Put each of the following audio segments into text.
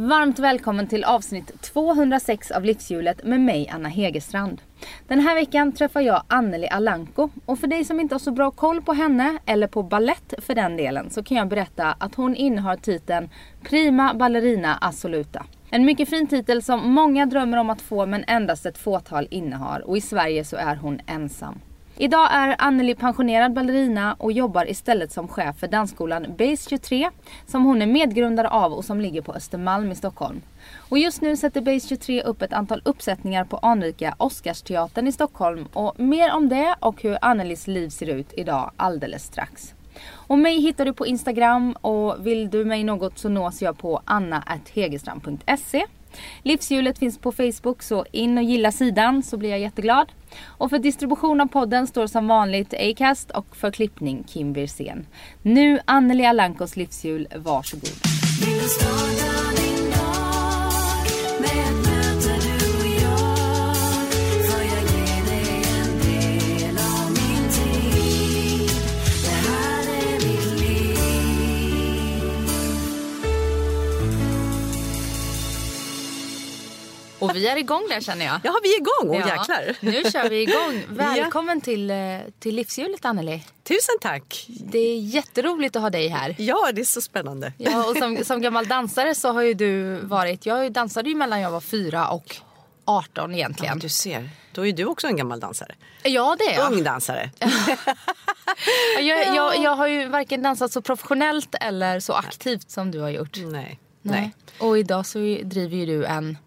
Varmt välkommen till avsnitt 206 av Livshjulet med mig Anna Hegerstrand. Den här veckan träffar jag Anneli Alanko och för dig som inte har så bra koll på henne eller på ballett för den delen så kan jag berätta att hon innehar titeln Prima Ballerina Assoluta. En mycket fin titel som många drömmer om att få men endast ett fåtal innehar och i Sverige så är hon ensam. Idag är Anneli pensionerad ballerina och jobbar istället som chef för dansskolan Base 23 som hon är medgrundare av och som ligger på Östermalm i Stockholm. Och just nu sätter Base 23 upp ett antal uppsättningar på anrika Oscarsteatern i Stockholm och mer om det och hur Annelis liv ser ut idag alldeles strax. Och mig hittar du på Instagram och vill du mig något så nås jag på anna.hegerstrand.se Livshjulet finns på Facebook så in och gilla sidan så blir jag jätteglad. Och för distribution av podden står som vanligt Acast och för klippning Kim Wirsén. Nu Anneli Alankos livshjul, varsågod. Och vi är igång där känner jag. Ja, vi är igång. Åh, ja. jäklar. Nu kör vi igång. Välkommen ja. till, eh, till Livshjulet Anneli. Tusen tack. Det är jätteroligt att ha dig här. Ja, det är så spännande. Ja, och som, som gammal dansare så har ju du varit, jag dansade ju mellan jag var fyra och 18 egentligen. Ja, du ser. Då är du också en gammal dansare. Ja, det är jag. Ung dansare. jag, jag, jag har ju varken dansat så professionellt eller så aktivt som du har gjort. Nej. Nej. Nej. Och idag så driver ju du en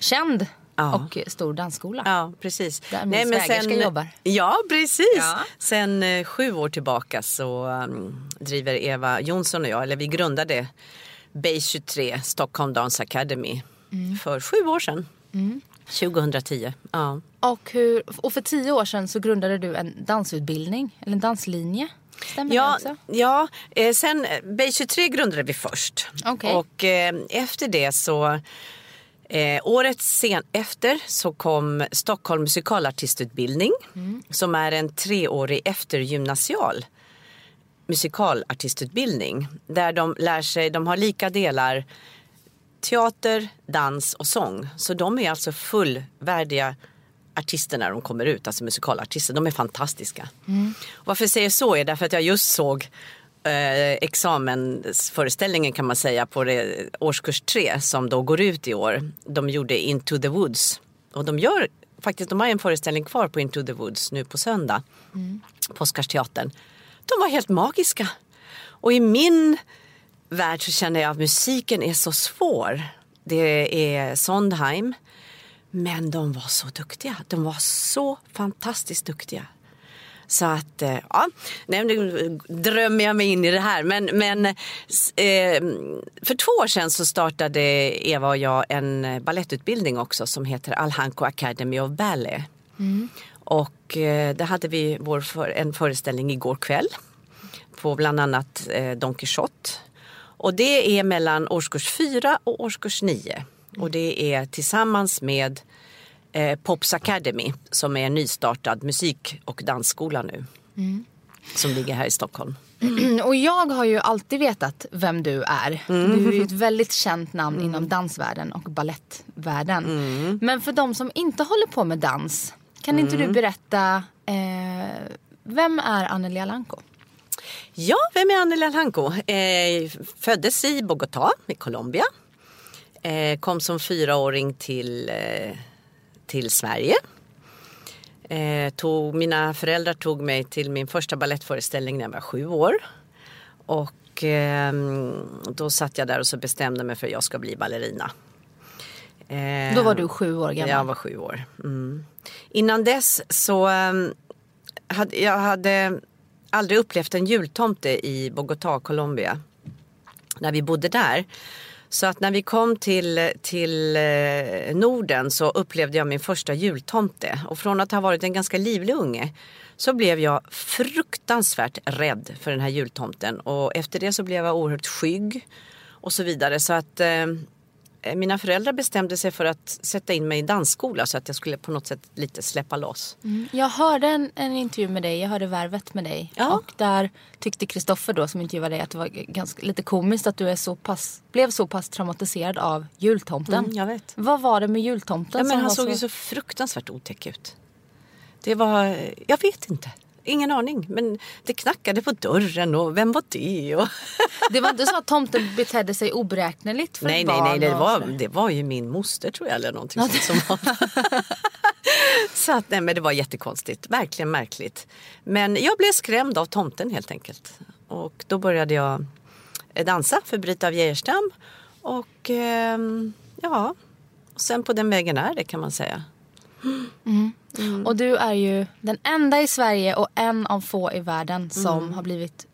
känd ja. och stor dansskola. Ja, precis. Där min Nej, men svägerska jobbar. Ja, precis. Ja. Sen eh, sju år tillbaka så um, driver Eva Jonsson och jag, eller vi grundade Base 23 Stockholm Dance Academy mm. för sju år sedan. Mm. 2010. Ja. Och, hur, och för tio år sedan så grundade du en dansutbildning, eller en danslinje. Stämmer ja, det också? Ja, eh, sen Base 23 grundade vi först. Okay. Och eh, efter det så Eh, året sen efter så kom Stockholm musikalartistutbildning mm. som är en treårig eftergymnasial musikalartistutbildning där de lär sig, de har lika delar teater, dans och sång. Så de är alltså fullvärdiga artister när de kommer ut, alltså musikalartister. De är fantastiska. Mm. varför jag säger så är därför att jag just såg eh, examensföreställningen kan man säga på det, årskurs 3 som då går ut i år. De gjorde Into the Woods och de gör faktiskt, de har en föreställning kvar på Into the Woods nu på söndag mm. på Oscarsteatern. De var helt magiska. Och i min värld så känner jag att musiken är så svår. Det är Sondheim. Men de var så duktiga. De var så fantastiskt duktiga. Så att, eh, ja, nej, nu drömmer jag mig in i det här. Men, men eh, för två år sedan så startade Eva och jag en ballettutbildning också som heter Alhanko Academy of Ballet. Mm. Och eh, där hade vi vår för, en föreställning igår kväll på bland annat eh, Don Quijote. Och det är mellan årskurs 4 och årskurs 9. Och det är tillsammans med eh, Pops Academy som är en nystartad musik och dansskola nu. Mm. Som ligger här i Stockholm. Och jag har ju alltid vetat vem du är. Mm. Du är ju ett väldigt känt namn mm. inom dansvärlden och ballettvärlden. Mm. Men för de som inte håller på med dans, kan inte du mm. berätta eh, vem är Anneli Alanko? Ja, vem är Anneli Alanko? Eh, föddes i Bogotá i Colombia. Eh, kom som fyraåring till eh, till Sverige. Eh, tog, mina föräldrar tog mig till min första ballettföreställning när jag var sju år. Och eh, då satt jag där och så bestämde mig för att jag ska bli ballerina. Eh, då var du sju år gammal? Jag var sju år. Mm. Innan dess så eh, hade jag hade aldrig upplevt en jultomte i Bogotá, Colombia. När vi bodde där. Så att när vi kom till, till eh, Norden så upplevde jag min första jultomte. Och från att ha varit en ganska livlig unge så blev jag fruktansvärt rädd för den här jultomten. Och efter det så blev jag oerhört skygg och så vidare. Så att eh, mina föräldrar bestämde sig för att sätta in mig i dansskola så att jag skulle på något sätt lite släppa loss. Jag hörde en, en intervju med dig, jag hörde Värvet med dig. Ja. Och där tyckte Kristoffer då som intervjuade dig att det var ganska, lite komiskt att du är så pass, blev så pass traumatiserad av jultomten. Mm, jag vet. Vad var det med jultomten Ja, men han såg ju så fruktansvärt otäck ut. Det var, jag vet inte. Ingen aning. Men det knackade på dörren och vem var det? Och... Det var inte så att tomten betedde sig oberäkneligt för Nej, ett nej, barn nej. Det var, det var ju min moster tror jag eller någonting sånt som var Så att, nej men det var jättekonstigt. Verkligen märkligt. Men jag blev skrämd av tomten helt enkelt. Och då började jag dansa för Brita av Geijerstam. Och ehm, ja, och sen på den vägen är det kan man säga. Mm. Och du är ju den enda i Sverige och en av få i världen som Mm. har blivit,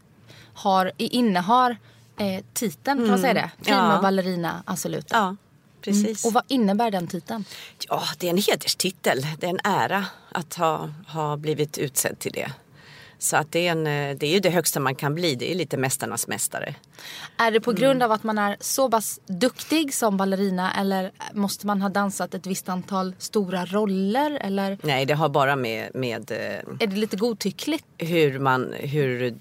har, innehar eh, titeln, kan man säga det? Prima Mm. Ja. ballerina assoluta. Ja, precis. Och vad innebär den titeln? Ja, det är en hederstitel. Det är en ära att ha, ha blivit utsedd till det. Så att det är, en, eh, det är ju det högsta man kan bli. Det är lite Mästarnas mästare. Är det på Mm. grund av att man är så pass duktig som ballerina eller måste man ha dansat ett visst antal stora roller? Eller Nej, det har bara med, med eh, är det lite godtyckligt? hur, man, hur, eh,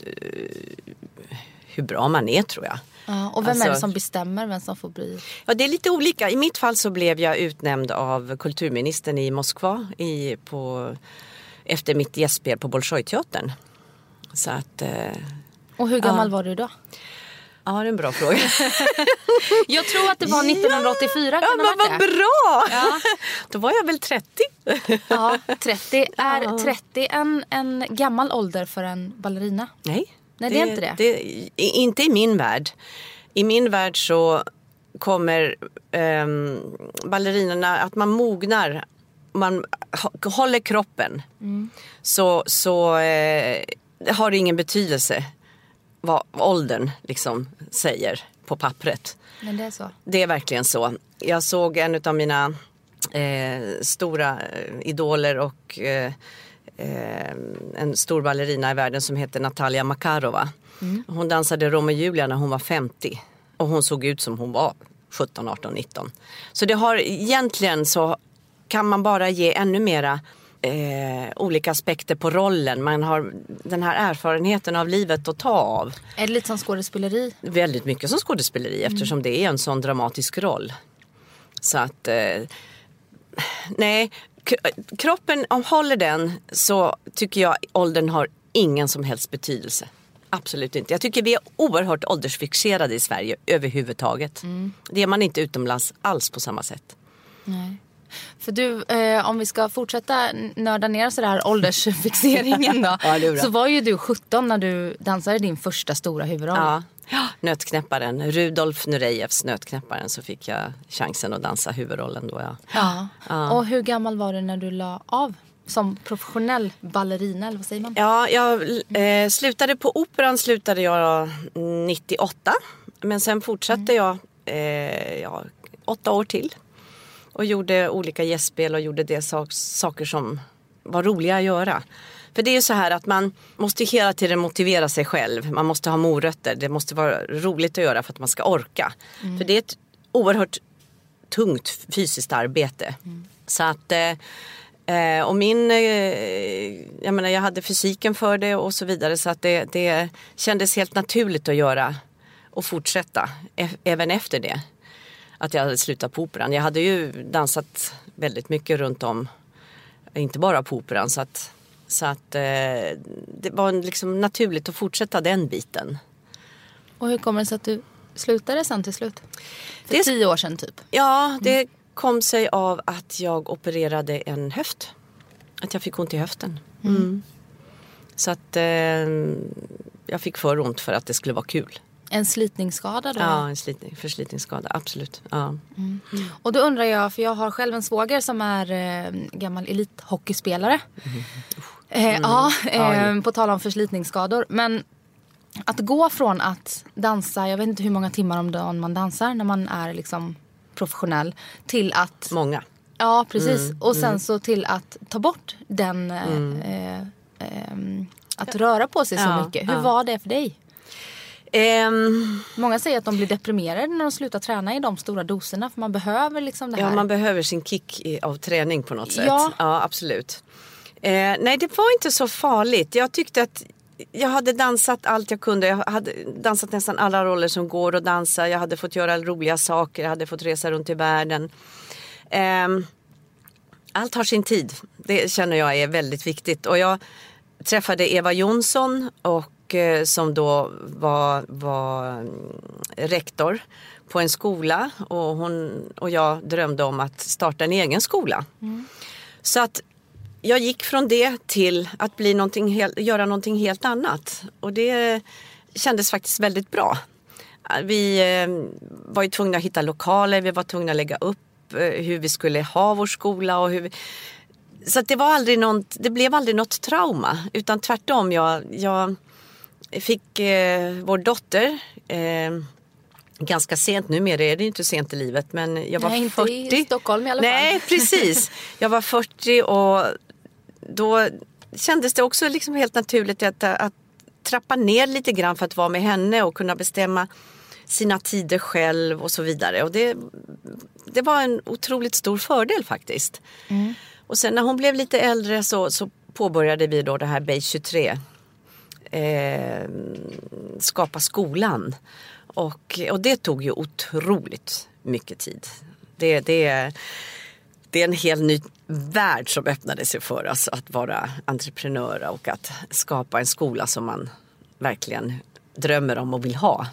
hur bra man är tror jag. Ja, och vem är det Alltså- som bestämmer vem som får bli? Ja, det är lite olika. I mitt fall så blev jag utnämnd av kulturministern i Moskva i, på, efter mitt gästspel på Bolshoi-teatern. Så att, eh, Och hur gammal var du då? ja det är en bra fråga. Jag tror att det var 1984. Ja, det men vad det? bra! Ja. Då var jag väl 30. Ja, 30. Är 30 en, en gammal ålder för en ballerina? Nej, Nej, det är inte det. i- Inte i min värld. I min värld så kommer um, ballerinorna, att man mognar, man håller kroppen. Mm. Så, så eh, har det ingen betydelse vad åldern liksom säger på pappret. Men det är så. Det är verkligen så. Jag såg en av mina eh, stora eh, idoler och eh, eh, en stor ballerina i världen som heter Natalia Makarova. Hon dansade Romeo och Julia när hon var 50 och hon såg ut som hon var 17, 18, 19. Så det har egentligen så kan man bara ge ännu mera eh, olika aspekter på rollen. Man har den här erfarenheten av livet att ta av Är det lite som skådespeleri? väldigt mycket som skådespeleri eftersom det är en sån dramatisk roll. Så att, eh, nej, kroppen, om håller den så tycker jag åldern har ingen som helst betydelse. Absolut inte. Jag tycker vi är oerhört åldersfixerade i Sverige överhuvudtaget. Det är man inte utomlands alls på samma sätt. Nej. För du, eh, om vi ska fortsätta nörda ner så där åldersfixeringen då. Ja, så var ju du 17 när du dansade din första stora huvudroll. Ja. Ja, Nötknäpparen, Rudolf Nurejevs Nötknäpparen så fick jag chansen att dansa huvudrollen då. Ja. Ja. Och hur gammal var du när du la av? Som professionell ballerina eller vad säger man? Ja, jag eh, slutade på Operan slutade jag 98. Men sen fortsatte jag eh, ja, åtta år till. Och gjorde olika gästspel och gjorde det sak, saker som var roliga att göra. För det är ju så här att man måste hela tiden motivera sig själv. Man måste ha morötter. Det måste vara roligt att göra för att man ska orka. För det är ett oerhört tungt fysiskt arbete. Så att eh, Eh, och min, eh, jag menar jag hade fysiken för det och så vidare så att det, det kändes helt naturligt att göra och fortsätta e- även efter det. Att jag hade slutat på operan. Jag hade ju dansat väldigt mycket runt om, inte bara på operan så att, så att eh, det var liksom naturligt att fortsätta den biten. Och hur kommer det sig att du slutade sen till slut? För Det tio år sedan typ. Ja, det kom sig av att jag opererade en höft. Att jag fick ont i höften. Mm. Så att eh, jag fick för ont för att det skulle vara kul. En slitningsskada då? Ja, en slitning, förslitningsskada, absolut. Ja. Och då undrar jag, för jag har själv en svåger som är eh, gammal elithockeyspelare. Eh, ja, eh, på tal om förslitningsskador. Men att gå från att dansa, jag vet inte hur många timmar om dagen man dansar när man är liksom professionell. Till att, Många. ja precis. och sen så till att ta bort den, eh, eh, ehm, att röra på sig så Ja, mycket. Hur ja. var det för dig? Ehm, Många säger att de blir deprimerade när de slutar träna i de stora doserna för man behöver liksom det här. ja, man behöver sin kick av träning på något sätt. Ja. ja absolut. Eh, nej, det var inte så farligt. Jag tyckte att jag hade dansat allt jag kunde. Jag hade dansat nästan alla roller som går att dansa. Jag hade fått göra roliga saker. Jag hade fått resa runt i världen. Ehm, allt har sin tid. Det känner jag är väldigt viktigt. Och jag träffade Eva Jonsson och, som då var, var mm, rektor på en skola. Och, hon, och jag drömde om att starta en egen skola. Så att jag gick från det till att bli någonting helt, göra någonting helt annat. Och det kändes faktiskt väldigt bra. Vi eh, var ju tvungna att hitta lokaler, vi var tvungna att lägga upp eh, hur vi skulle ha vår skola och hur vi... Så det, var aldrig något, det blev aldrig något trauma utan tvärtom. Jag, jag fick eh, vår dotter eh, ganska sent, numera är det inte sent i livet men jag var Nej, inte 40. i Stockholm i alla fall. Nej precis. Jag var 40 och då kändes det också liksom helt naturligt att, att trappa ner lite grann för att vara med henne och kunna bestämma sina tider själv och så vidare. Och det, det var en otroligt stor fördel faktiskt. Och sen när hon blev lite äldre så, så påbörjade vi då det här Base 23. Eh, skapa skolan. Och, och det tog ju otroligt mycket tid. Det, det, det är en helt ny värld som öppnade sig för oss att vara entreprenör och att skapa en skola som man verkligen drömmer om och vill ha.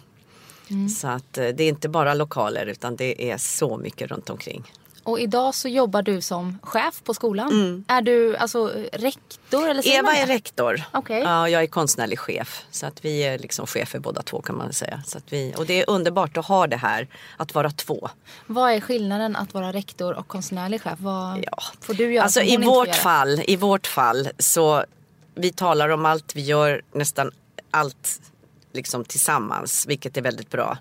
Så att eh, det är inte bara lokaler utan det är så mycket runt omkring. Och idag så jobbar du som chef på skolan. Är du alltså rektor eller Mm. Eva är rektor. Okej. Ja, jag är konstnärlig chef. Så att vi är liksom chefer båda två kan man säga. Så att vi, och det är underbart att ha det här, att vara två. Vad är skillnaden att vara rektor och konstnärlig chef? Vad Ja. får du göra Alltså i vårt fall, i vårt fall så vi talar om allt, vi gör nästan allt liksom tillsammans, vilket är väldigt bra.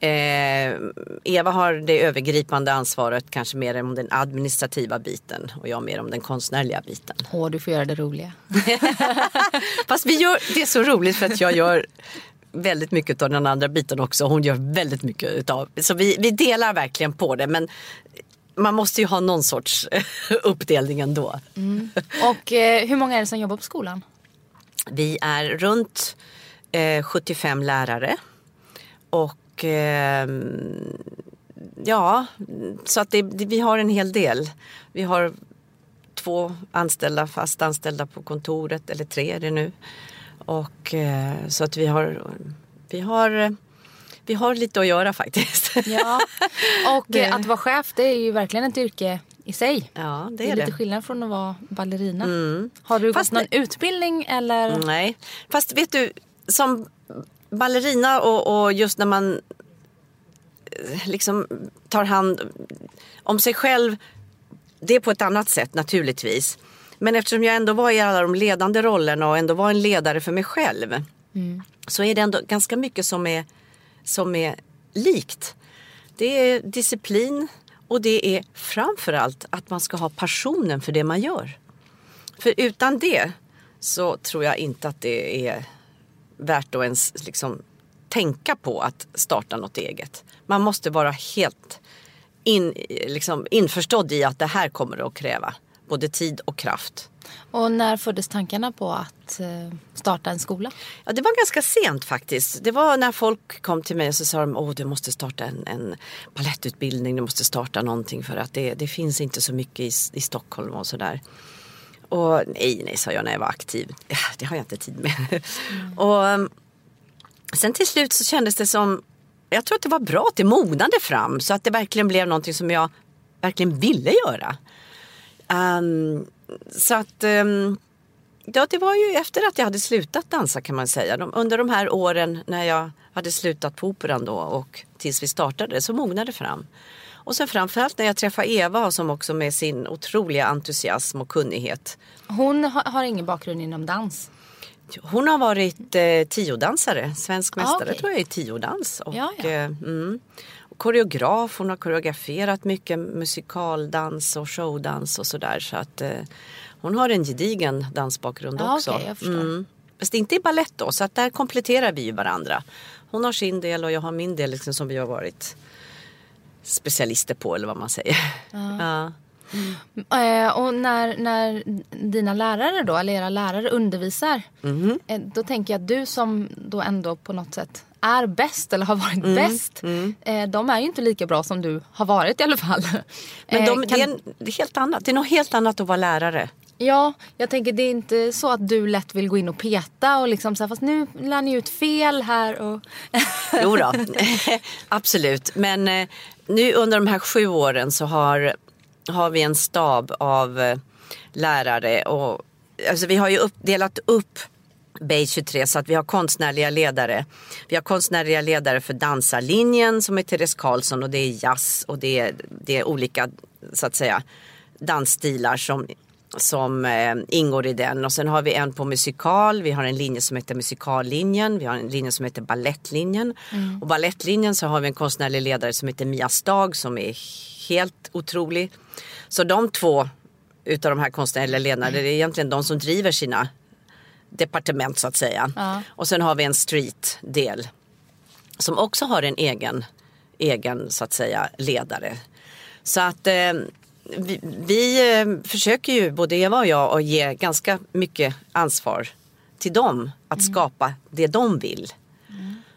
Eh, Eva har det övergripande ansvaret, kanske mer om den administrativa biten och jag mer om den konstnärliga biten. Åh, du får göra det roliga. Fast vi gör, det är så roligt för att jag gör väldigt mycket av den andra biten också. Hon gör väldigt mycket utav. Så vi, vi delar verkligen på det. Men man måste ju ha någon sorts uppdelning ändå. Och eh, hur många är det som jobbar på skolan? Vi är runt eh, 75 lärare. Och eh, ja, så att det, det, vi har en hel del. Vi har två anställda, fast anställda på kontoret, eller tre är det nu. Och eh, så att vi har, vi har, vi har lite att göra faktiskt. Ja. Och Det- eh, att vara chef det är ju verkligen ett yrke i sig. Ja, det Det är är det. lite skillnad från att vara ballerina. Har du Fast gått någon utbildning eller? Nej, fast vet du, som ballerina och, och just när man eh, liksom tar hand om sig själv, det är på ett annat sätt naturligtvis. Men eftersom jag ändå var i alla de ledande rollerna och ändå var en ledare för mig själv så är det ändå ganska mycket som är, som är likt. Det är disciplin och det är framförallt att man ska ha passionen för det man gör. För utan det så tror jag inte att det är värt att ens liksom tänka på att starta något eget. Man måste vara helt in, liksom införstådd i att det här kommer att kräva både tid och kraft. Och när föddes tankarna på att eh, starta en skola? Ja, det var ganska sent faktiskt. Det var när folk kom till mig och så sa de åh du måste starta en, en balettutbildning, du måste starta någonting för att det, det finns inte så mycket i, i Stockholm och sådär. Och nej, nej, sa jag när jag var aktiv. Ja, Det har jag inte tid med. Och um, sen till slut så kändes det som, jag tror att det var bra att det mognade fram så att det verkligen blev någonting som jag verkligen ville göra. Ehm, så att ehm, Ja, det var ju efter att jag hade slutat dansa kan man säga. De, under de här åren när jag hade slutat på Operan då och tills vi startade så mognade det fram. Och sen framförallt när jag träffade Eva som också med sin otroliga entusiasm och kunnighet. Hon ha, har ingen bakgrund inom dans. Hon har varit eh, tiodansare, svensk Ah, mästare okej. tror jag i tiodans. Och, Ja, ja. Eh, mm, och koreograf, hon har koreograferat mycket musikaldans och showdans och sådär. Så att eh, hon har en gedigen dansbakgrund Ja, också. okej, jag förstår. Fast inte i ballett då, så att där kompletterar vi ju varandra. hon har sin del och jag har min del liksom, som vi har varit specialister på eller vad man säger. Ja. Eh, och när, när dina lärare då, eller era lärare undervisar. Eh, då tänker jag att du som då ändå på något sätt är bäst eller har varit Mm, bäst. Eh, de är ju inte lika bra som du har varit i alla fall. Men de, kan- det, är en, det är helt annat. Det är något helt annat att vara lärare. Ja, jag tänker det är inte så att du lätt vill gå in och peta och liksom så här, fast nu lär ni ut fel här och... Jo då, absolut. Men eh, nu under de här sju åren så har, har vi en stab av eh, lärare. Och, alltså vi har ju upp, delat upp Bay 23 så att vi har konstnärliga ledare. Vi har konstnärliga ledare för dansarlinjen som är Therese Karlsson och det är jazz och det är, det är olika så att säga dansstilar som, som eh, ingår i den. Och sen har vi en på musikal, vi har en linje som heter musikallinjen, vi har en linje som heter ballettlinjen. Och ballettlinjen så har vi en konstnärlig ledare som heter Mia Stag som är helt otrolig. Så de två utav de här konstnärliga ledarna, det är egentligen de som driver sina departement så att säga. Ja. Och sen har vi en street-del som också har en egen, egen så att säga ledare. Så att eh, vi, vi eh, försöker ju, både Eva och jag, att ge ganska mycket ansvar till dem att skapa det de vill.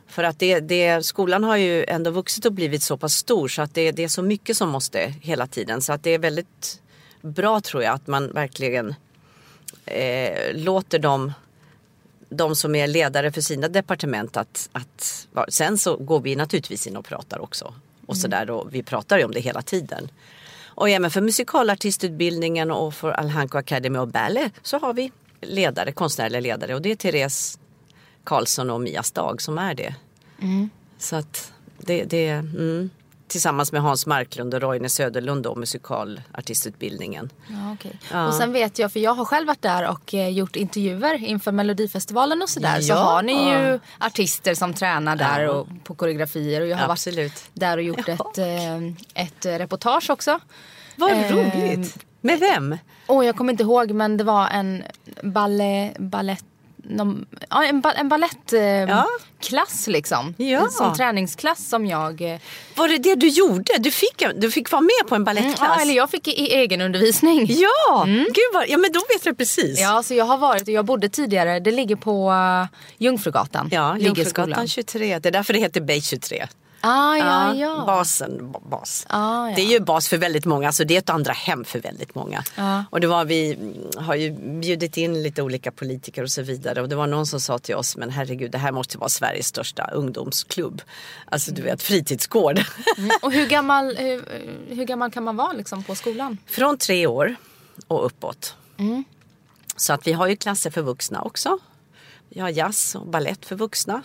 För att det, det, skolan har ju ändå vuxit och blivit så pass stor så att det, det är så mycket som måste hela tiden. Så att det är väldigt bra tror jag att man verkligen eh, låter dem de som är ledare för sina departement att, att sen så går vi naturligtvis in och pratar också. Och så där, och vi pratar ju om det hela tiden. Och även för musikalartistutbildningen och för Alhanko Academy och Ballet så har vi ledare, konstnärliga ledare. Och det är Therese Karlsson och Mia Stag som är det. Så att det, det mm, tillsammans med Hans Marklund och Roine Söderlund och musikalartistutbildningen. Ja, okej. Ja. Och sen vet jag, för jag har själv varit där och eh, gjort intervjuer inför Melodifestivalen och sådär. Så Ja. har ni ju artister som tränar där Ja. och på koreografier. Och jag har Absolut. varit där och gjort Ja. ett, eh, ett reportage också. Vad Eh, roligt! Med vem? Och jag kommer inte ihåg men det var en ballet, ballett någon, ja, en, ba, en balettklass liksom. Ja. Som träningsklass som jag... eh, Var det det du gjorde? Du fick, du fick vara med på en balettklass? Ja, eller jag fick i, i egen undervisning. Ja, gud vad, ja men då vet jag precis. Ja, så jag har varit jag bodde tidigare, det ligger på uh, Jungfrugatan. Ja, Jungfrugatan skolan. 23. Det är därför det heter Bay 23. Ah, ja, ja. Basen, ba- bas. Ah, ja. Det är ju bas för väldigt många, så det är ett andra hem för väldigt många. Ja. Och det var, vi har ju bjudit in lite olika politiker och så vidare och det var någon som sa till oss, men herregud det här måste vara Sveriges största ungdomsklubb. Alltså du vet fritidsgård. Mm. Och hur gammal, hur, hur gammal kan man vara liksom på skolan? Från tre år och uppåt. Mm. Så att vi har ju klasser för vuxna också. Vi har jazz och ballett för vuxna.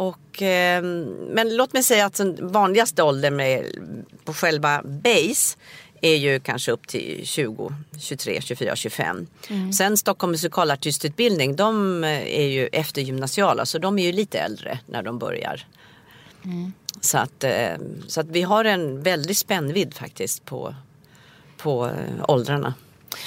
Och, eh, men låt mig säga att den vanligaste åldern med, på själva base är ju kanske upp till 20, 23, 24, 25. Sen Stockholm musikalartistutbildning, de är ju eftergymnasiala så de är ju lite äldre när de börjar. Så, att, eh, så att vi har en väldig spännvidd faktiskt på, på eh, åldrarna.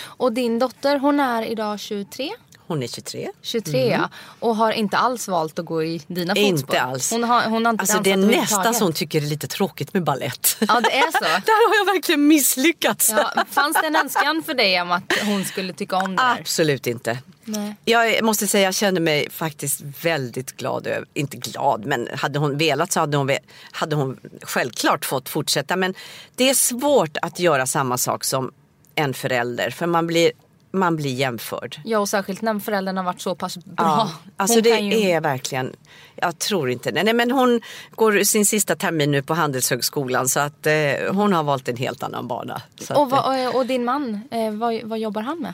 Och din dotter, hon är idag 23? Hon är 23. 23 ja. Och har inte alls valt att gå i dina fotspår? Mm. Inte alls. Hon har, hon har inte Alltså det är nästan så hon tycker det är lite tråkigt med ballett. Ja, det är så. Där har jag verkligen misslyckats. Ja, fanns det en önskan för dig om att hon skulle tycka om det här? Absolut inte. Nej. Jag måste säga jag känner mig faktiskt väldigt glad över, inte glad men hade hon velat så hade hon, hade hon självklart fått fortsätta. Men det är svårt att göra samma sak som en förälder för man blir, man blir jämförd. Ja, och särskilt när föräldrarna har varit så pass bra. Ja, alltså Hon det ju- är verkligen, jag tror inte. Nej men hon går sin sista termin nu på Handelshögskolan så att eh, hon har valt en helt annan bana. Och, att, eh, och din man, eh, vad, vad jobbar han med?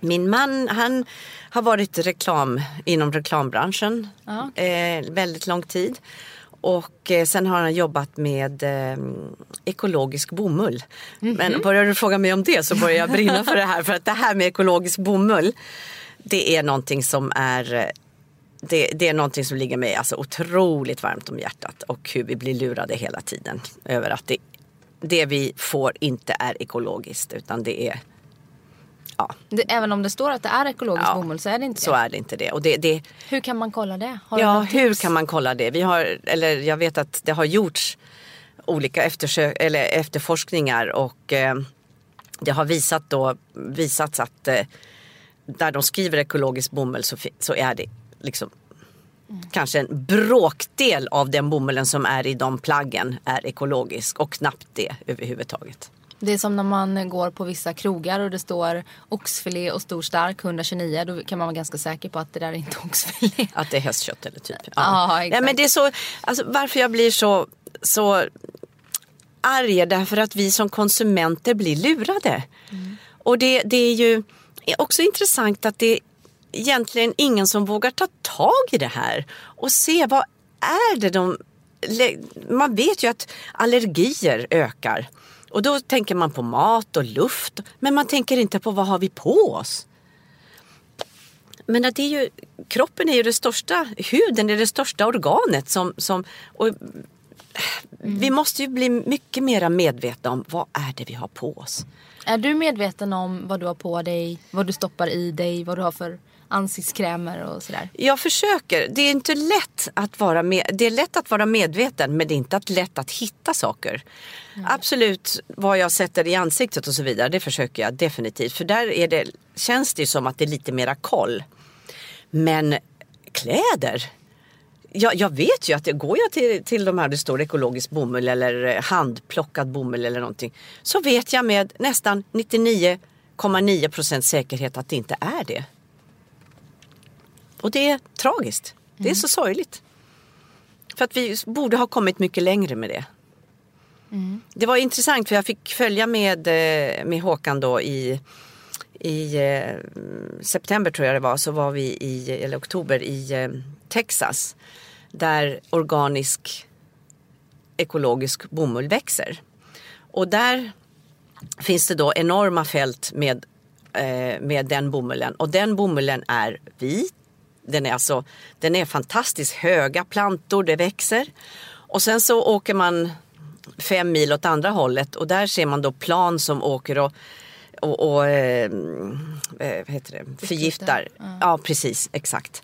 Min man han har varit reklam, inom reklambranschen Ja, eh, väldigt lång tid. Och eh, sen har han jobbat med eh, ekologisk bomull. Mhm. Men börjar du fråga mig om det så börjar jag brinna för det här. För att det här med ekologisk bomull det är någonting som är eh, det, det är någonting som ligger mig alltså otroligt varmt om hjärtat och hur vi blir lurade hela tiden över att det, det vi får inte är ekologiskt utan det är Ja, Det, även om det står att det är ekologisk Ja, bomull så är det inte så det. är det inte det. Och det, det Hur kan man kolla det? Har ja, hur kan man kolla det? Vi har, eller jag vet att det har gjorts olika eftersök, eller efterforskningar och eh, det har visat då, visats att eh, där de skriver ekologisk bomull så, så är det liksom kanske en bråkdel av den bomullen som är i de plaggen är ekologisk och knappt det överhuvudtaget. Det är som när man går på vissa krogar och det står oxfilé och stor stark 129. Då kan man vara ganska säker på att det där är inte oxfilé. Att det är hästkött eller typ. Ja, exakt. men det är så, alltså, varför jag blir så, så arg är därför att vi som konsumenter blir lurade. Och det, det är ju också intressant att det är egentligen ingen som vågar ta tag i det här och se vad är det de... Man vet ju att allergier ökar. Och då tänker man på mat och luft. Men man tänker inte på vad har vi på oss. Men det är ju, kroppen är ju det största, huden är det största organet som, som och vi måste ju bli mycket mer medvetna om vad är det vi har på oss. Är du medveten om vad du har på dig, vad du stoppar i dig, vad du har för ansiktskrämer och sådär? Jag försöker. Det är inte lätt att vara med, det är lätt att vara medveten men det är inte lätt att hitta saker. Absolut vad jag sätter i ansiktet och så vidare det försöker jag definitivt för där är det, känns det som att det är lite mera koll. Men kläder jag, jag vet ju att det går jag till, till de här det står ekologisk bomull eller handplockad bomull eller någonting. Så vet jag med nästan 99,9 procent säkerhet att det inte är det. Och det är tragiskt. Det är så sorgligt. För att vi borde ha kommit mycket längre med det. Det var intressant för jag fick följa med, eh, med Håkan då i, i eh, september tror jag det var, så var vi i, eller oktober i eh, Texas. Där organisk ekologisk bomull växer. Och där finns det då enorma fält med, med den bomullen. Och den bomullen är vit. Den är, alltså, den är fantastiskt höga plantor, det växer. Och sen så åker man fem mil åt andra hållet och där ser man då plan som åker och, och, och eh, eh, vad heter det? förgiftar. Ja. precis, exakt.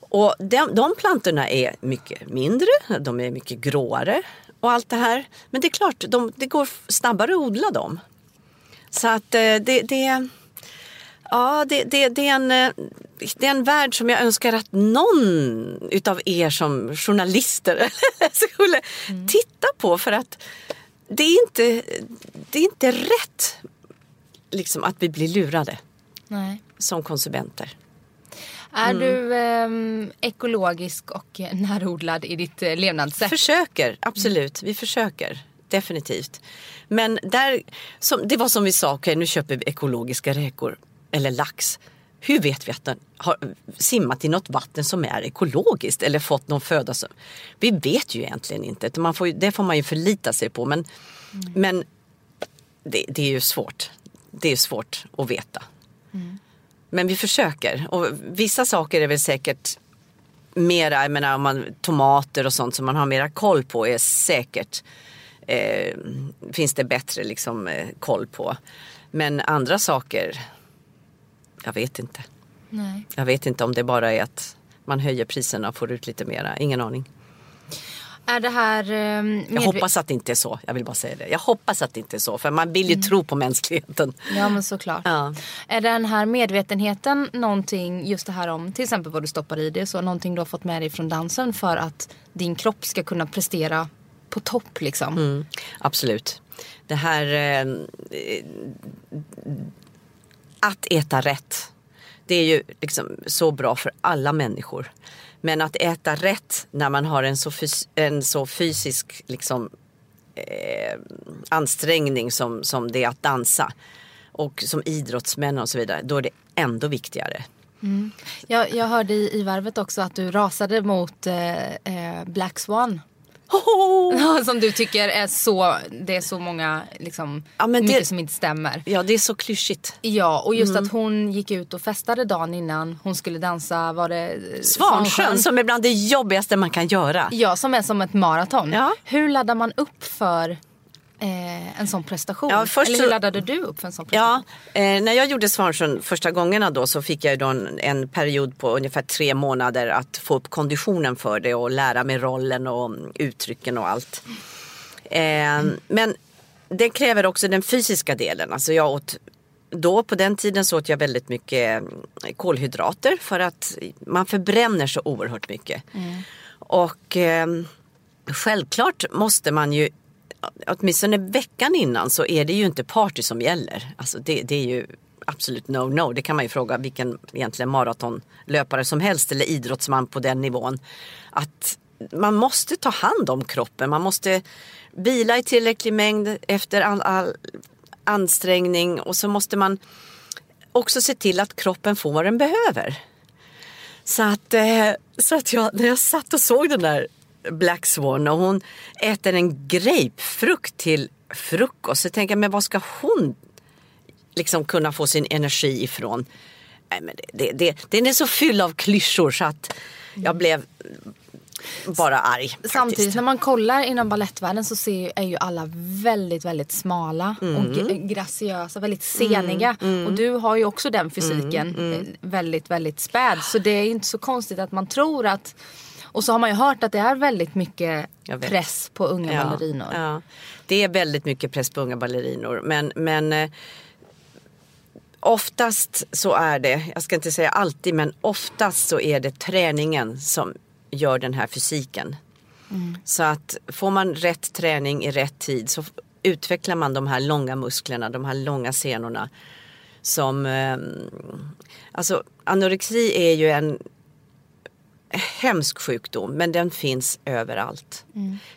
Och de, de plantorna är mycket mindre, de är mycket gråare och allt det här. Men det är klart, de, det går snabbare att odla dem. Så att eh, det, det, ja, det, det, det, är en, eh, det är en värld som jag önskar att någon utav er som journalister skulle titta på. För att det är inte, det är inte rätt liksom, att vi blir lurade Nej. som konsumenter. Är du ehm, ekologisk och närodlad i ditt eh, levnadssätt? Försöker, absolut. Vi försöker. Definitivt. Men där, som, det var som vi sa, okej nu köper vi ekologiska räkor eller lax. Hur vet vi att den har simmat i något vatten som är ekologiskt eller fått någon föda? Som, vi vet ju egentligen inte. Man får, det får man ju förlita sig på. Men, men det, det är ju svårt. Det är svårt att veta. Men vi försöker. Och vissa saker är väl säkert mera, jag menar om man, tomater och sånt som man har mera koll på är säkert eh, finns det bättre liksom, eh, koll på. Men andra saker, jag vet inte. Nej. Jag vet inte om det bara är att man höjer priserna och får ut lite mera. Ingen aning. Är det här... ehm, Jag medve- hoppas att det inte är så. Jag vill bara säga det. Jag hoppas att det inte är så. För man vill ju tro på mänskligheten. Ja men såklart. Ja. Är den här medvetenheten någonting, just det här om till exempel vad du stoppar i dig, så någonting du har fått med dig från dansen för att din kropp ska kunna prestera på topp liksom? Mm, absolut. Det här eh, att äta rätt. Det är ju liksom så bra för alla människor. Men att äta rätt när man har en så, fys- en så fysisk liksom, eh, ansträngning som, som det är att dansa och som idrottsmän och så vidare, då är det ändå viktigare. Mm. Jag, jag hörde i, i varvet också att du rasade mot eh, eh Black Swan. Som du tycker är så, det är så många, liksom, Ja, det- mycket som inte stämmer. Ja, det är så klyschigt. Ja, och just Mm. att hon gick ut och festade dagen innan hon skulle dansa, var det eh, Svansjön som är bland det jobbigaste man kan göra. Ja, som är som ett maraton. Ja. Hur laddar man upp för eh, en sån prestation? Ja, först Eller hur laddade du upp för en sån prestation? Ja, eh, när jag gjorde Svansjön första gångerna då så fick jag då en, en period på ungefär tre månader att få upp konditionen för det och lära mig rollen och mm, uttrycken och allt. Eh, Men det kräver också den fysiska delen. Alltså jag åt, då på den tiden så åt jag väldigt mycket mm, kolhydrater för att man förbränner så oerhört mycket. Och eh, självklart måste man ju åtminstone veckan innan så är det ju inte party som gäller. Alltså det, det är ju absolut no-no. Det kan man ju fråga vilken egentligen maratonlöpare som helst eller idrottsman på den nivån. Att man måste ta hand om kroppen. Man måste vila i tillräcklig mängd efter all, all ansträngning och så måste man också se till att kroppen får vad den behöver. Så att, eh, så att jag, när jag satt och såg den där Black Swan och hon äter en grapefrukt till frukost så tänker jag, men vad ska hon liksom kunna få sin energi ifrån? Nej, men det, det, det, den är så fylld av klyschor så att jag blev bara arg. faktiskt. Samtidigt när man kollar inom ballettvärlden så ser, är ju alla väldigt, väldigt smala och Mm. g- graciösa, väldigt seniga. Och du har ju också den fysiken, Mm. eh, väldigt, väldigt späd. Så det är inte så konstigt att man tror att... Och så har man ju hört att det är väldigt mycket press på unga ballerinor. Ja. Det är väldigt mycket press på unga ballerinor. Men, men eh, oftast så är det, jag ska inte säga alltid, men oftast så är det träningen som gör den här fysiken. Så att får man rätt träning i rätt tid så utvecklar man de här långa musklerna, de här långa senorna. Som, eh, alltså anorexi är ju en hemsk sjukdom men den finns överallt.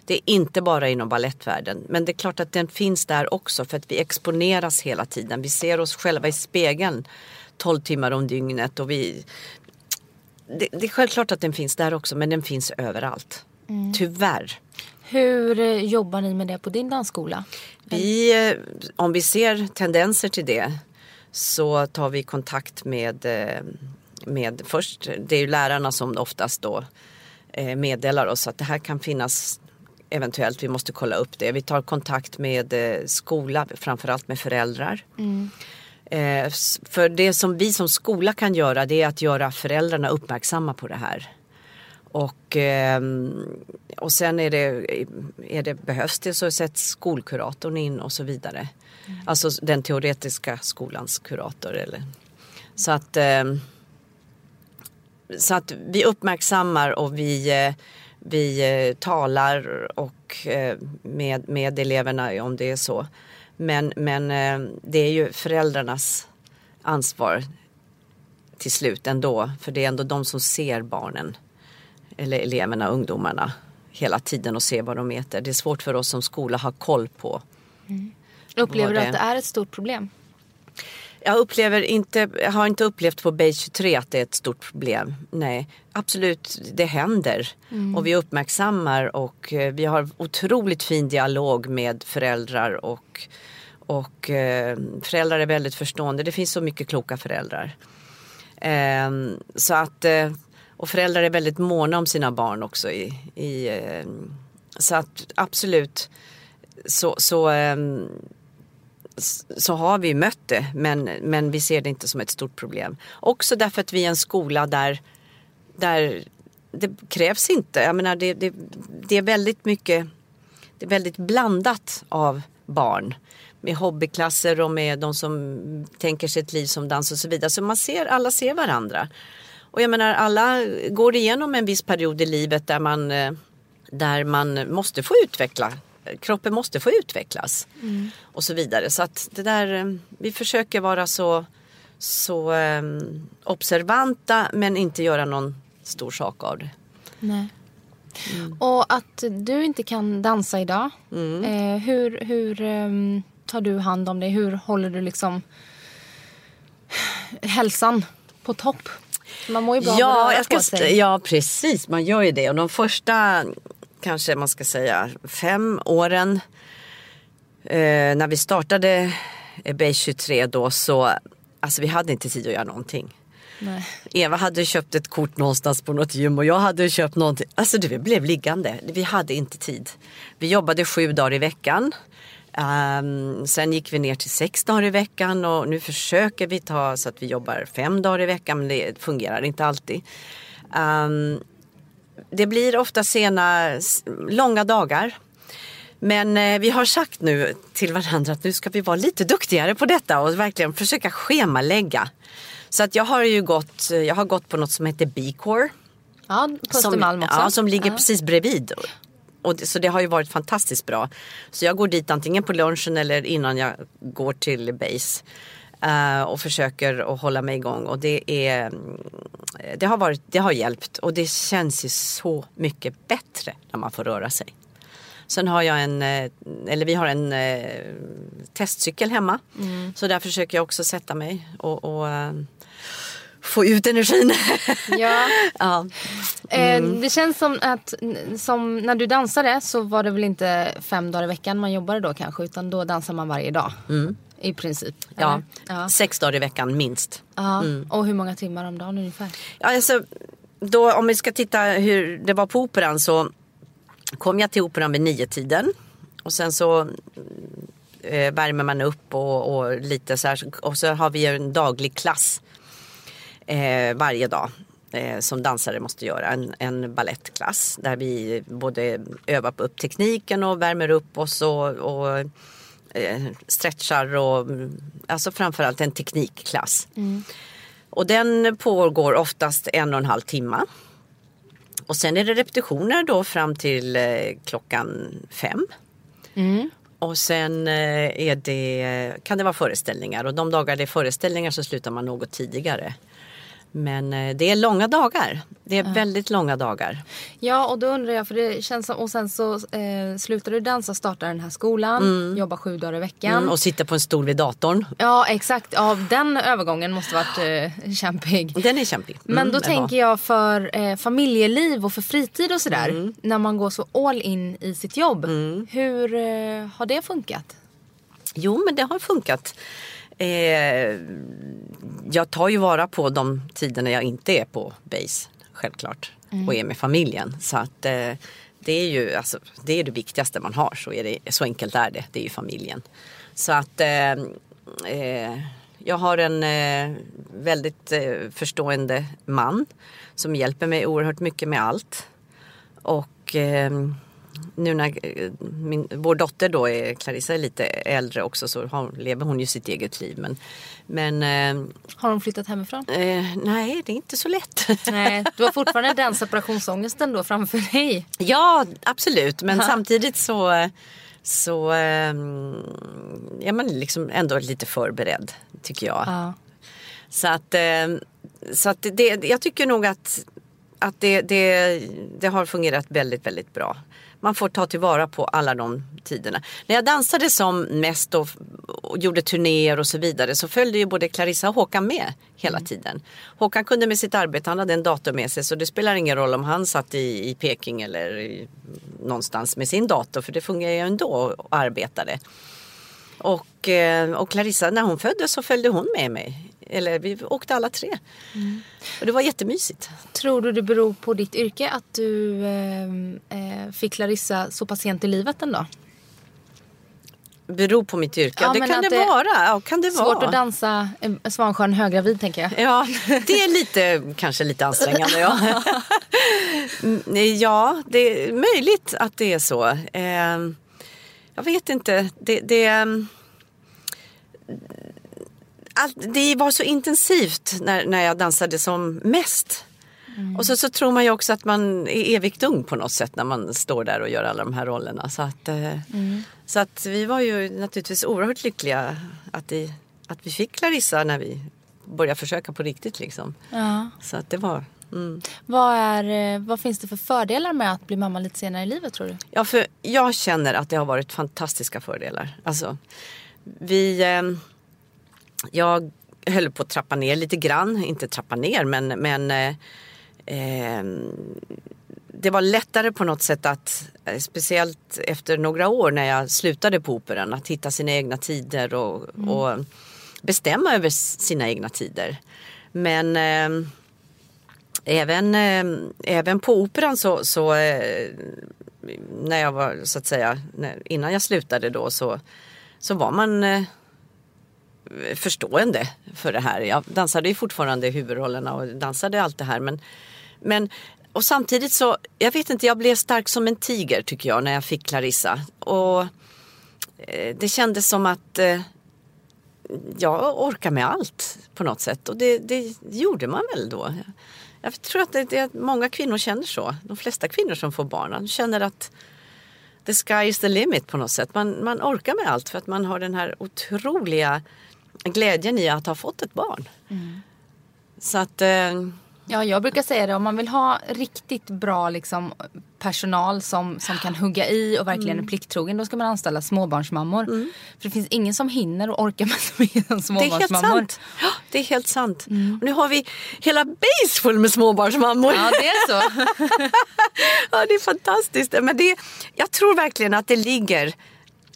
Det är inte bara inom ballettvärlden men det är klart att den finns där också för att vi exponeras hela tiden. Vi ser oss själva i spegeln 12 timmar om dygnet och vi det, det är självklart att den finns där också men den finns överallt. Tyvärr. Hur eh, jobbar ni med det på din dansskola? Vi, eh, om vi ser tendenser till det så tar vi kontakt med, eh, med först, det är ju lärarna som oftast då eh, meddelar oss att det här kan finnas eventuellt, vi måste kolla upp det. Vi tar kontakt med eh, skola, framförallt med föräldrar. Eh, s- För det som vi som skola kan göra det är att göra föräldrarna uppmärksamma på det här. Och, ehm, och sen är det, är det, behövs det så sätts skolkuratorn in och så vidare. Alltså den teoretiska skolans kurator. Eller. Så, att, ehm, så att vi uppmärksammar och vi, eh, vi eh, talar och, eh, med, med eleverna om det är så. Men, men det är ju föräldrarnas ansvar till slut ändå. För det är ändå de som ser barnen eller eleverna, ungdomarna hela tiden och ser vad de äter. Det är svårt för oss som skola att ha koll på. Upplever du att det är ett stort problem? Jag upplever inte, jag har inte upplevt på Base 23 att det är ett stort problem. Nej, absolut, det händer. Och vi uppmärksammar och eh, vi har otroligt fin dialog med föräldrar och, och eh, föräldrar är väldigt förstående. Det finns så mycket kloka föräldrar. Ehm, så att, eh, och föräldrar är väldigt måna om sina barn också. I, i, så att absolut så, så ehm, så har vi mött det men, men vi ser det inte som ett stort problem. Också därför att vi är en skola där, där det krävs inte, jag menar det, det, det är väldigt mycket, det är väldigt blandat av barn. Med hobbyklasser och med de som tänker sig ett liv som dans och så vidare. Så man ser, alla ser varandra. Och jag menar alla går igenom en viss period i livet där man, eh, där man måste få utveckla kroppen måste få utvecklas och så vidare. Så att det där, eh, vi försöker vara så, så eh, observanta men inte göra någon stor sak av det. Nej. Och att du inte kan dansa idag. Eh, hur hur ehm, tar du hand om det? Hur håller du liksom hälsan på topp? Man mår ju bra av att Ja, röra jag ska, på sig. ja, precis. Man gör ju det. Och de första, kanske man ska säga, fem åren eh, när vi startade Base 23 då så, alltså vi hade inte tid att göra någonting. Nej. Eva hade köpt ett kort någonstans på något gym och jag hade köpt någonting. Alltså det blev liggande. Vi hade inte tid. Vi jobbade sju dagar i veckan. Um, sen gick vi ner till sex dagar i veckan och nu försöker vi ta så att vi jobbar fem dagar i veckan men det fungerar inte alltid. Um, det blir ofta sena, långa dagar. Men eh, vi har sagt nu till varandra att nu ska vi vara lite duktigare på detta och verkligen försöka schemalägga. Så att jag har ju gått, jag har gått på något som heter B-core. Ja, på Östermalm också. Ja, som ligger Ja. precis bredvid. Och det, så det har ju varit fantastiskt bra. Så jag går dit antingen på lunchen eller innan jag går till base. Eh, och försöker att hålla mig igång. Och det, är, mm, det, har varit, det har hjälpt. Och det känns ju så mycket bättre när man får röra sig. Sen har jag en, eh, eller vi har en eh, testcykel hemma. Så där försöker jag också sätta mig och, och eh, få ut energin. Ja. ja. Eh, det känns som att som när du dansade så var det väl inte fem dagar i veckan man jobbade då kanske utan då dansar man varje dag. I princip. Ja. ja. sex dagar i veckan minst. ja. Och hur många timmar om dagen ungefär? Ja, alltså, då, om vi ska titta hur det var på operan så kom jag till operan vid nio tiden och sen så eh, värmer man upp och, och lite så här och så har vi en daglig klass eh, varje dag eh, som dansare måste göra. En, en ballettklass där vi både övar upp tekniken och värmer upp oss och, och stretchar och mm, alltså framförallt en teknikklass. Och den pågår oftast en och en halv timme. Och sen är det repetitioner då fram till eh, klockan fem. Och sen eh, är det, kan det vara föreställningar och de dagar det är föreställningar så slutar man något tidigare. Men eh, det är långa dagar. Det är väldigt långa dagar. Ja och då undrar jag för det känns som och sen så eh, slutar du dansa, startar den här skolan, jobbar sju dagar i veckan. Mm, och sitter på en stol vid datorn. Ja exakt, ja, den övergången måste varit eh, kämpig. Den är kämpig. Men Mm, då den var. tänker jag för eh, familjeliv och för fritid och sådär. Mm. När man går så all in i sitt jobb. Hur eh, har det funkat? Jo, men det har funkat. Eh, jag tar ju vara på de tiderna jag inte är på base, självklart. Och är med familjen. Så att eh, det är ju alltså, det, är det viktigaste man har. Så, är det, så enkelt är det. Det är ju familjen. Så att eh, eh, jag har en eh, väldigt eh, förstående man som hjälper mig oerhört mycket med allt. Och nu när eh, min, vår dotter då är, Clarissa är lite äldre också så har, lever hon ju sitt eget liv. Men, men eh, Har de flyttat hemifrån? eh, nej, det är inte så lätt. Nej, du har fortfarande den separationsångesten då framför dig. ja, absolut. Men samtidigt så, så eh, är man liksom ändå lite förberedd tycker jag. Ja. Så att, eh, så att det, jag tycker nog att, att det, det, det har fungerat väldigt, väldigt bra. Man får ta tillvara på alla de tiderna. När jag dansade som mest och, och gjorde turnéer och så vidare så följde ju både Clarissa och Håkan med hela tiden. Håkan kunde med sitt arbete, han hade en dator med sig så det spelar ingen roll om han satt i, i Peking eller i, någonstans med sin dator för det fungerar ju ändå och arbetade. Och, och Clarissa, när hon föddes så följde hon med mig. Eller vi åkte alla tre. Och det var jättemysigt. Tror du det beror på ditt yrke att du eh, eh, fick Clarissa så pass sent i livet ändå? Beror på mitt yrke. Ja, det kan det, det- vara. Ja, kan det Svårt vara. att dansa eh, Svansjön höggravid tänker jag. Ja, det är lite, kanske lite ansträngande. Ja, Mm, ja det är möjligt att det är så. Eh, jag vet inte. Det, det, ehm, allt, det var så intensivt när, när jag dansade som mest. Och så, så tror man ju också att man är evigt ung på något sätt när man står där och gör alla de här rollerna. Så att, eh, så att vi var ju naturligtvis oerhört lyckliga att, det, att vi fick Clarissa när vi började försöka på riktigt. Liksom. Ja. Så att det var... Mm. Vad, är, eh, vad finns det för fördelar med att bli mamma lite senare i livet tror du? Ja, för jag känner att det har varit fantastiska fördelar. Alltså, vi... Eh, jag höll på att trappa ner lite grann. Inte trappa ner, men... men eh, eh, det var lättare på något sätt att, eh, speciellt efter några år när jag slutade på operan, att hitta sina egna tider och, och bestämma över sina egna tider. Men eh, även, eh, även på operan så, så eh, när jag var så att säga, när, innan jag slutade då så så var man eh, förstående för det här. Jag dansade ju fortfarande huvudrollerna och dansade allt det här. Men, men, och samtidigt så, jag vet inte, jag blev stark som en tiger tycker jag när jag fick Clarissa. Och eh, det kändes som att eh, jag orkar med allt på något sätt. Och det, det gjorde man väl då. Jag tror att det, det, många kvinnor känner så. De flesta kvinnor som får barn de känner att the sky is the limit på något sätt. Man, man orkar med allt för att man har den här otroliga glädjen i att ha fått ett barn. Mm. Så att... Eh, Ja, jag brukar säga det. Om man vill ha riktigt bra liksom, personal som, som kan hugga i och verkligen mm. är plikttrogen. Då ska man anställa småbarnsmammor. Mm. För det finns ingen som hinner och orkar med så mycket småbarnsmammor. Det är helt sant. Ja, det är helt sant. Mm. Och nu har vi hela base full med småbarnsmammor. Ja, det är så. ja, det är fantastiskt. Men det, jag tror verkligen att det ligger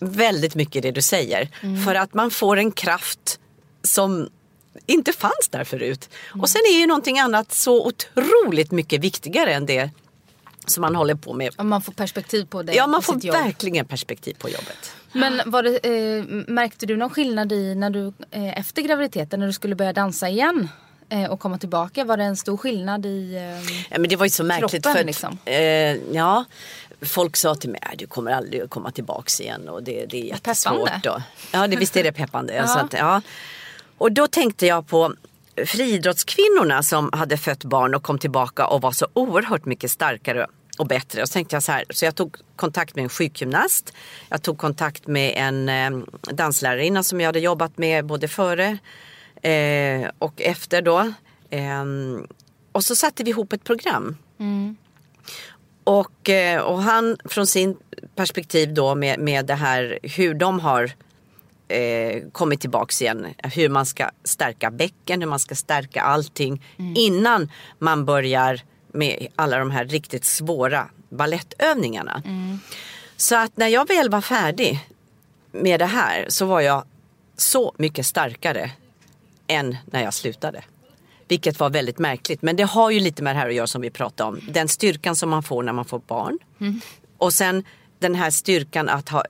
väldigt mycket i det du säger. Mm. För att man får en kraft som inte fanns där förut. Mm. Och sen är ju någonting annat så otroligt mycket viktigare än det som man håller på med. Och man får perspektiv på det. Ja, man får verkligen perspektiv på jobbet. Men var det, eh, märkte du någon skillnad i när du eh, efter graviditeten när du skulle börja dansa igen? Eh, och komma tillbaka? Var det en stor skillnad i eh, ja, men Det var ju så märkligt. Kroppen, för liksom? eh, ja, folk sa till mig att du kommer aldrig att komma tillbaka igen och det, det är jättesvårt. Peppande. ja, det, visst är det peppande. så att, ja. Och då tänkte jag på friidrottskvinnorna som hade fött barn och kom tillbaka och var så oerhört mycket starkare och bättre. Och så tänkte jag så här, så jag tog kontakt med en sjukgymnast. Jag tog kontakt med en eh, danslärarinna som jag hade jobbat med både före eh, och efter då. Eh, och så satte vi ihop ett program. Mm. Och, eh, och han från sin perspektiv då med, med det här hur de har eh, kommit tillbaks igen. Hur man ska stärka bäcken, hur man ska stärka allting mm. innan man börjar med alla de här riktigt svåra ballettövningarna. Mm. Så att när jag väl var färdig med det här så var jag så mycket starkare än när jag slutade. Vilket var väldigt märkligt. Men det har ju lite med det här att göra som vi pratade om. Den styrkan som man får när man får barn. Mm. Och sen den här styrkan att ha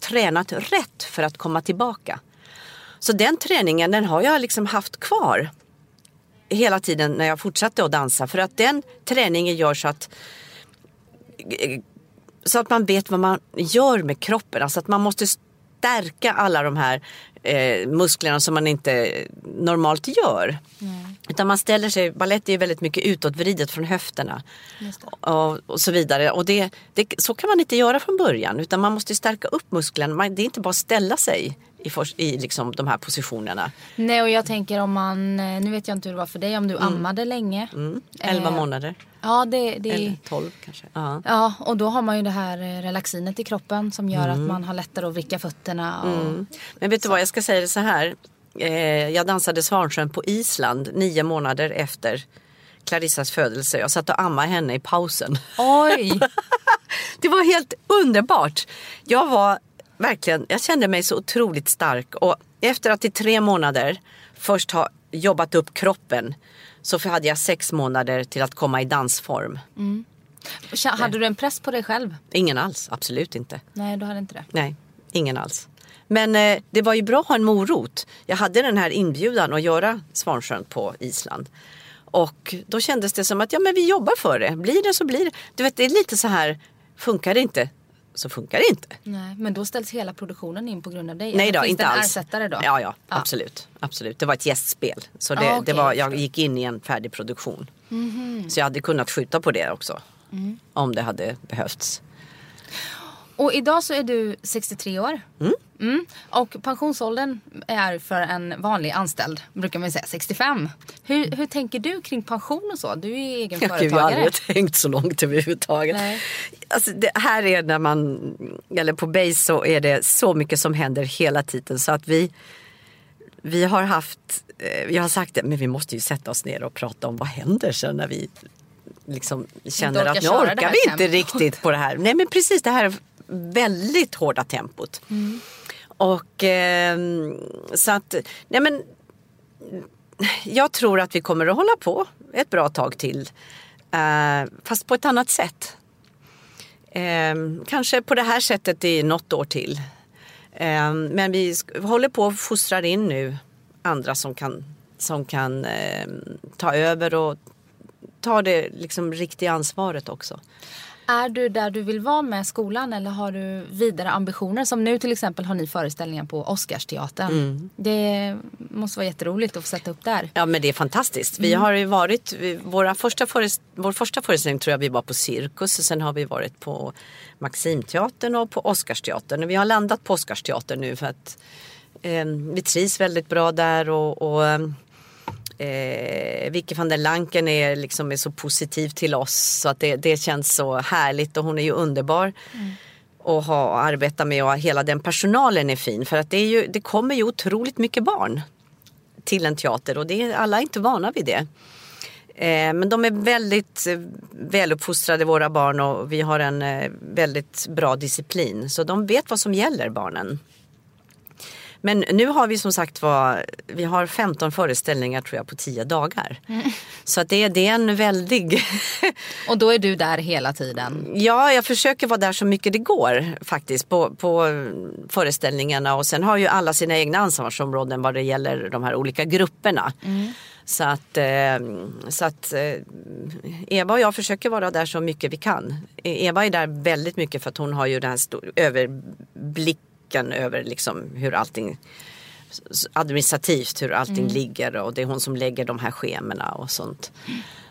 tränat rätt för att komma tillbaka. Så den träningen den har jag liksom haft kvar hela tiden när jag fortsatte att dansa. För att den träningen gör så att så att man vet vad man gör med kroppen. Alltså att man måste stärka alla de här eh, musklerna som man inte normalt gör. Mm. Utan man ställer sig, balett är ju väldigt mycket utåtvridet från höfterna. Och, och, så vidare. Och det, det, så kan man inte göra från början utan man måste stärka upp musklerna. Man, det är inte bara att ställa sig i, i liksom de här positionerna. Nej och jag tänker om man, eh, nu vet jag inte hur det var för dig, om du mm. ammade länge. Mm. 11 eh, månader. Ja, det, det... Eller 12 kanske. Ja. ja, och då har man ju det här eh, relaxinet i kroppen som gör mm. att man har lättare att vricka fötterna. Och... Mm. Men vet du vad, jag ska säga det så här. Eh, jag dansade Svansjön på Island nio månader efter Clarissas födelse. Jag satt och ammade henne i pausen. Oj! det var helt underbart. Jag var verkligen, jag kände mig så otroligt stark och efter att i tre månader först ha jobbat upp kroppen så hade jag sex månader till att komma i dansform. Mm. Hade du en press på dig själv? Ingen alls, absolut inte. Nej, du hade inte det? Nej, ingen alls. Men eh, det var ju bra att ha en morot. Jag hade den här inbjudan att göra Svansjön på Island. Och då kändes det som att ja, men vi jobbar för det. Blir det så blir det. Du vet, det är lite så här, funkar det inte så funkar det inte. Nej, men då ställs hela produktionen in på grund av dig? Nej då, inte alls. ersättare då? Ja, ja, ja, Absolut, absolut. Det var ett gästspel. Så det, ah, okay. det var, jag gick in i en färdig produktion. Mm -hmm. Så jag hade kunnat skjuta på det också. Mm. Om det hade behövts. Och idag så är du 63 år. Mm. Mm. Och pensionsåldern är för en vanlig anställd, brukar man säga, 65. Hur, hur tänker du kring pension och så? Du är ju egen jag företagare. Jag har aldrig tänkt så långt överhuvudtaget. Nej. Alltså det här är när man, eller på Base så är det så mycket som händer hela tiden så att vi vi har haft, eh, vi har sagt det, men vi måste ju sätta oss ner och prata om vad händer sen när vi liksom känner att nu orkar vi inte riktigt på det här. Nej men precis det här väldigt hårda tempot. Mm. Och eh, så att, nej men jag tror att vi kommer att hålla på ett bra tag till. Eh, fast på ett annat sätt. Eh, kanske på det här sättet i något år till. Eh, men vi håller på och fostrar in nu andra som kan, som kan eh, ta över och ta det liksom riktiga ansvaret också. Är du där du vill vara med skolan eller har du vidare ambitioner? Som nu till exempel har ni föreställningar på Oscarsteatern. Mm. Det måste vara jätteroligt att få sätta upp där. Ja men det är fantastiskt. Vi har ju varit, våra första vår första föreställning tror jag vi var på Cirkus och sen har vi varit på Maximteatern och på Oscarsteatern. Och Vi har landat på Oscarsteatern nu för att eh, vi trivs väldigt bra där och, och eh, Vicky van der Lanken är, liksom, är så positiv till oss så att det, det känns så härligt och hon är ju underbar. att ha och arbeta med och hela den personalen är fin för att det, är ju, det kommer ju otroligt mycket barn till en teater och det är, alla är inte vana vid det. Eh, men de är väldigt eh, väluppfostrade våra barn och vi har en eh, väldigt bra disciplin så de vet vad som gäller barnen. Men nu har vi som sagt var, vi har 15 föreställningar tror jag på 10 dagar. Så att det, det är en väldig Och då är du där hela tiden. Ja, jag försöker vara där så mycket det går faktiskt på, på föreställningarna och sen har ju alla sina egna ansvarsområden vad det gäller de här olika grupperna. Så att, eh, så att eh, Eva och jag försöker vara där så mycket vi kan. Eva är där väldigt mycket för att hon har ju den här stor, överblicken över liksom hur allting administrativt hur allting ligger och det är hon som lägger de här schemana och sånt.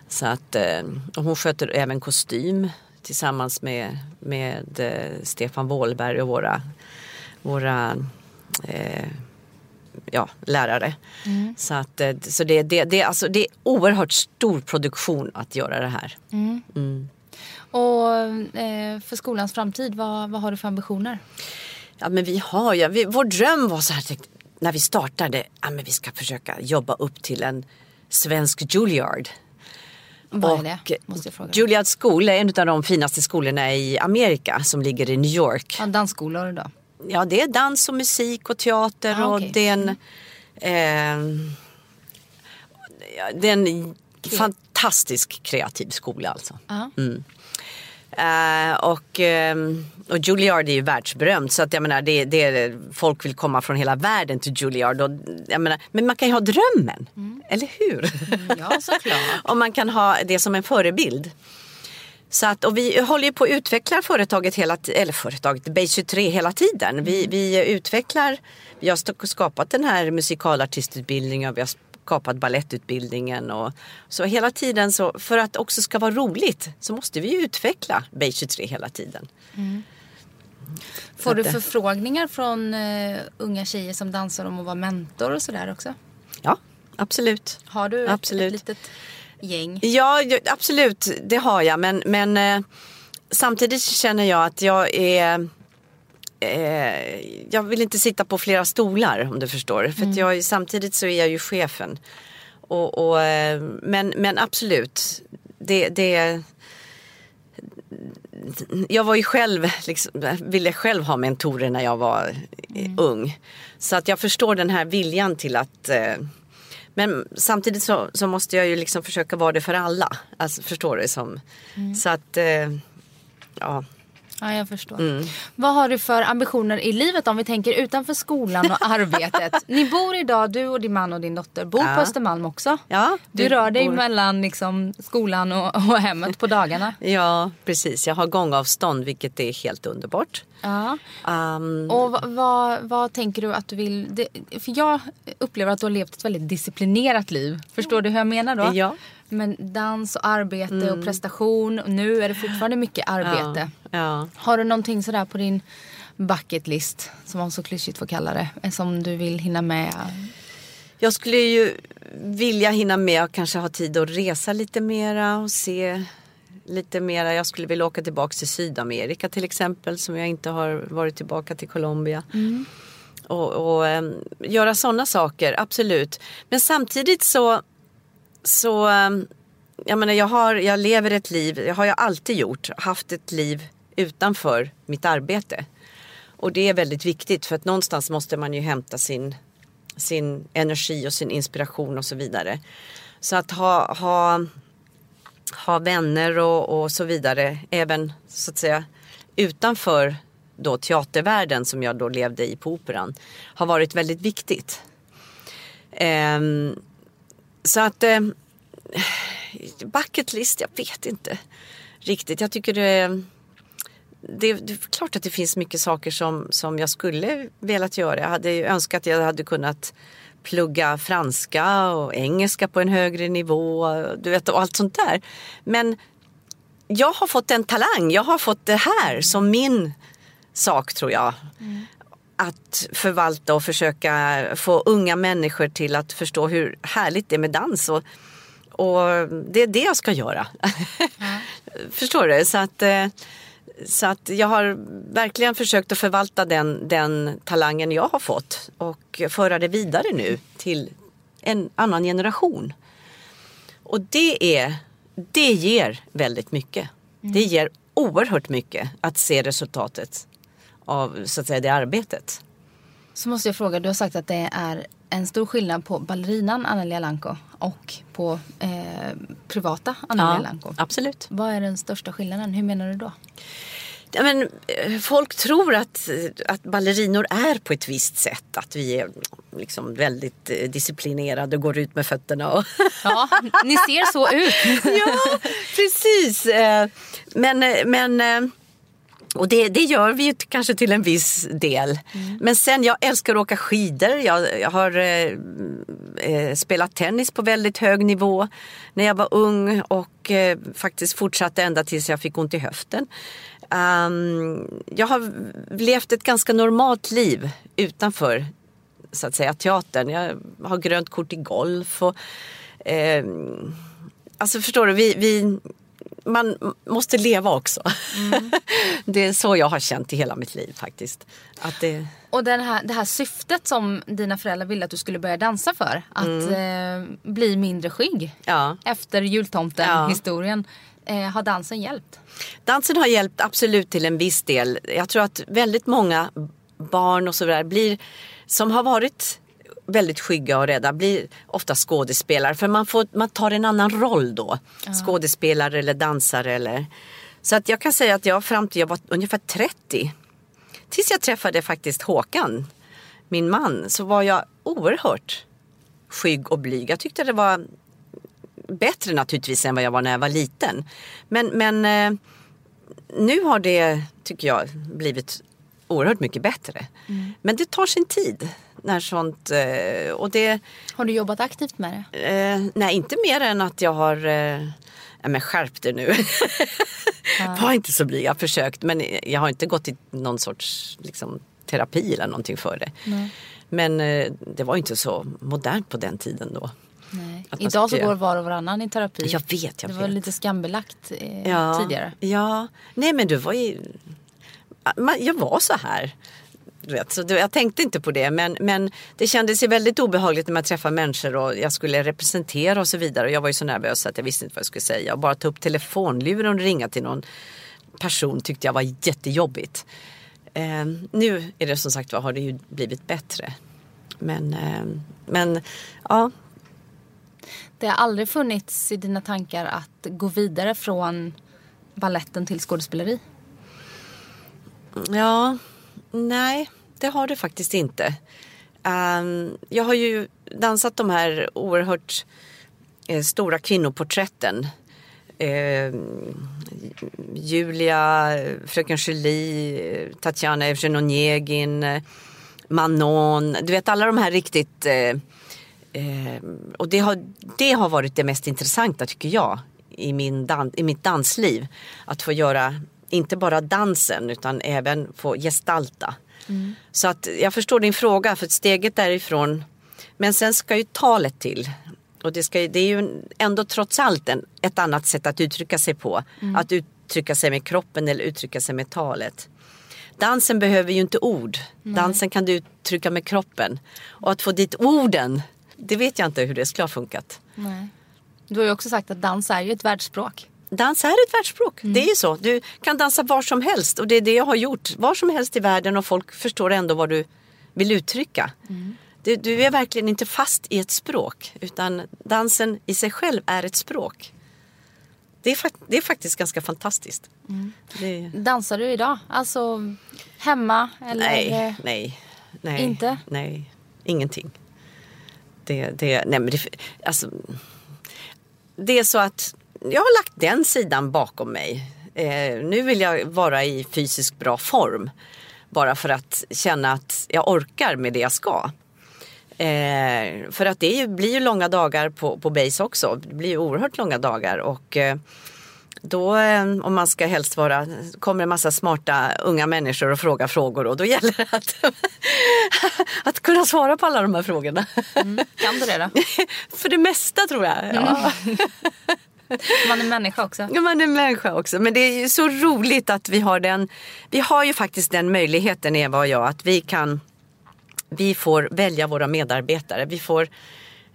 Så att, eh, och hon sköter även kostym tillsammans med, med eh, Stefan Wåhlberg och våra, våra eh, ja, lärare. Så, att, eh, så det, det, det, alltså, det är oerhört stor produktion att göra det här. Och eh, för skolans framtid, vad, vad har du för ambitioner? Ja, men vi har ju, vi, vår dröm var så här tänkte, när vi startade, ja, men vi ska försöka jobba upp till en svensk Juilliard. Vad är det? Måste jag fråga. Juilliard School är en av de finaste skolorna i Amerika som ligger i New York. Ja, dansskolor då? Ja, det är dans och musik och teater Ah, och det är en, eh, ja, det är en fantastisk kreativ skola alltså. Ja. Eh, och, ehm, och Juilliard är ju världsberömd så att jag menar det, det folk vill komma från hela världen till Juilliard. Och, jag menar, men man kan ju ha drömmen, eller hur? Ja, såklart. och man kan ha det som en förebild. Så att, och vi håller ju på att utveckla företaget hela eller företaget Base 23 hela tiden. Vi, vi utvecklar, vi har skapat den här musikalartistutbildningen och vi har skapat ballettutbildningen och så hela tiden så för att också ska vara roligt så måste vi ju utveckla Base 23 hela tiden. Får du att förfrågningar från eh, unga tjejer som dansar om att vara mentor och sådär också? Ja, absolut. Har du Absolut. ett, litet gäng? Ja, absolut, det har jag. Men, men eh, samtidigt känner jag att jag är... Eh, jag vill inte sitta på flera stolar om du förstår. För att jag, samtidigt så är jag ju chefen. Och, och, men, men absolut, det, det jag var ju själv, liksom, ville själv ha mentorer när jag var eh, ung. Så att jag förstår den här viljan till att eh, men samtidigt så, så måste jag ju liksom försöka vara det för alla. Alltså, förstår du? Som, Så att, eh, ja. Ja, jag förstår. Mm. Vad har du för ambitioner i livet om vi tänker utanför skolan och arbetet? Ni bor idag, du och din man och din dotter, bor Ja. på Östermalm också. Ja, du rör dig bor- mellan liksom, skolan och, och hemmet på dagarna. Ja, precis. Jag har gångavstånd vilket är helt underbart. Ja. Um, Och vad, vad, vad tänker du att du vill... Det, för jag upplever att du har levt ett väldigt disciplinerat liv. Förstår du hur jag menar då? Ja. Men dans och arbete och prestation. Och nu är det fortfarande mycket arbete. ja, ja. Har du någonting sådär på din bucket list, som man så klyschigt får kalla det, eh, som du vill hinna med? Jag skulle ju vilja hinna med och kanske ha tid att resa lite mera och se lite mera. Jag skulle vilja åka tillbaka till Sydamerika till exempel som jag inte har varit tillbaka till Colombia. Och, och ehm, göra sådana saker, absolut. Men samtidigt så, så ehm, jag menar jag, har, jag lever ett liv, det har jag alltid gjort, haft ett liv utanför mitt arbete. Och det är väldigt viktigt för att någonstans måste man ju hämta sin, sin energi och sin inspiration och så vidare. Så att ha, ha, ha vänner och, och så vidare även så att säga utanför då teatervärlden som jag då levde i på Operan har varit väldigt viktigt. Ehm, så att eh, bucket list, jag vet inte riktigt. Jag tycker det, det, det är klart att det finns mycket saker som, som jag skulle velat göra. Jag hade ju önskat att jag hade kunnat plugga franska och engelska på en högre nivå du vet, och allt sånt där. Men jag har fått en talang, jag har fått det här som min sak tror jag. Mm. Att förvalta och försöka få unga människor till att förstå hur härligt det är med dans. Och, och det är det jag ska göra. Mm. Förstår du? Så att, eh, så att jag har verkligen försökt att förvalta den, den talangen jag har fått och föra det vidare nu till en annan generation. Och det, är, det ger väldigt mycket. Mm. Det ger oerhört mycket att se resultatet av så att säga, det arbetet. Så måste jag fråga, du har sagt att det är en stor skillnad på ballerinan Anneli Alanko och på eh, privata Anneli ja, Alanko. Absolut. Vad är den största skillnaden? Hur menar du då? Ja, men, eh, folk tror att, att ballerinor är på ett visst sätt. Att vi är liksom väldigt eh, disciplinerade och går ut med fötterna. Och ja, ni ser så ut. ja, precis. Eh, men, men och det, det, gör vi ju kanske till en viss del. Mm. Men sen, jag älskar att åka skidor. Jag, jag har eh, eh, spelat tennis på väldigt hög nivå när jag var ung och eh, faktiskt fortsatte ända tills jag fick ont i höften. Um, jag har levt ett ganska normalt liv utanför så att säga teatern. Jag har grönt kort i golf och eh, Alltså förstår du, vi, vi, man måste leva också. Mm. det är så jag har känt i hela mitt liv faktiskt. Att det... Och den här, det här syftet som dina föräldrar ville att du skulle börja dansa för. Att mm. eh, bli mindre skygg. Ja. Efter jultomten-historien. Ja. Eh, har dansen hjälpt? Dansen har hjälpt absolut till en viss del. Jag tror att väldigt många barn och sådär blir som har varit väldigt skygga och rädda blir ofta skådespelare för man, får, man tar en annan roll då. Ja. Skådespelare eller dansare eller så att jag kan säga att jag fram till jag var ungefär 30 tills jag träffade faktiskt Håkan, min man, så var jag oerhört skygg och blyg. Jag tyckte det var bättre naturligtvis än vad jag var när jag var liten. Men, men eh, nu har det, tycker jag, blivit oerhört mycket bättre. Mm. Men det tar sin tid när sånt... Eh, och det, har du jobbat aktivt med det? Eh, nej, inte mer än att jag har... Eh, men skärp dig nu. Ja. Var inte så blyg. Jag har försökt men jag har inte gått i någon sorts liksom, terapi eller någonting för det. Nej. Men eh, det var inte så modernt på den tiden då. Idag så går var och varannan i terapi. Jag vet, jag Det vet. var lite skambelagt eh, ja, tidigare. Ja, nej men du var ju... Jag var så här. Du vet, så jag tänkte inte på det men, men det kändes ju väldigt obehagligt när man träffar människor och jag skulle representera och så vidare. Och jag var ju så nervös att jag visste inte vad jag skulle säga. Och bara ta upp telefonluren och ringa till någon person tyckte jag var jättejobbigt. Eh, nu är det som sagt var har det ju blivit bättre. Men, eh, men ja. Det har aldrig funnits i dina tankar att gå vidare från balletten till skådespeleri? Ja, Nej, det har det faktiskt inte. Um, jag har ju dansat de här oerhört eh, stora kvinnoporträtten. Eh, Julia, Fröken Julie, Tatjana Evgen Onegin, Manon. Du vet alla de här riktigt... Eh, eh, och det har, det har varit det mest intressanta tycker jag i, min dan, i mitt dansliv. Att få göra inte bara dansen utan även få gestalta. Mm. Så att jag förstår din fråga för steget därifrån. Men sen ska ju talet till. Och det, ska, det är ju ändå trots allt en, ett annat sätt att uttrycka sig på. Mm. Att uttrycka sig med kroppen eller uttrycka sig med talet. Dansen behöver ju inte ord. Nej. Dansen kan du uttrycka med kroppen. Och att få dit orden, det vet jag inte hur det skulle ha funkat. Nej. Du har ju också sagt att dans är ju ett världsspråk dans är ett världsspråk. Mm. Det är ju så. Du kan dansa var som helst och det är det jag har gjort. Var som helst i världen och folk förstår ändå vad du vill uttrycka. Mm. Du, du, är verkligen inte fast i ett språk utan dansen i sig själv är ett språk. det, är, det är faktiskt ganska fantastiskt. Mm. Det... Dansar du idag? Alltså hemma? Eller? Nej, nej, nej. Inte? Nej, ingenting. Det, det, nej men det, alltså, det är så att jag har lagt den sidan bakom mig. Eh, nu vill jag vara i fysisk bra form. Bara för att känna att jag orkar med det jag ska. Eh, för att det ju, blir ju långa dagar på, på base också. Det blir ju oerhört långa dagar. Och eh, då, eh, om man ska helst vara, kommer en massa smarta unga människor och frågar frågor och då gäller det att, att kunna svara på alla de här frågorna. Mm. Kan du det då? för det mesta tror jag. Ja. Mm. Man är människa också. Ja, man är människa också. Men det är ju så roligt att vi har den. Vi har ju faktiskt den möjligheten Eva och jag att vi kan. Vi får välja våra medarbetare. Vi får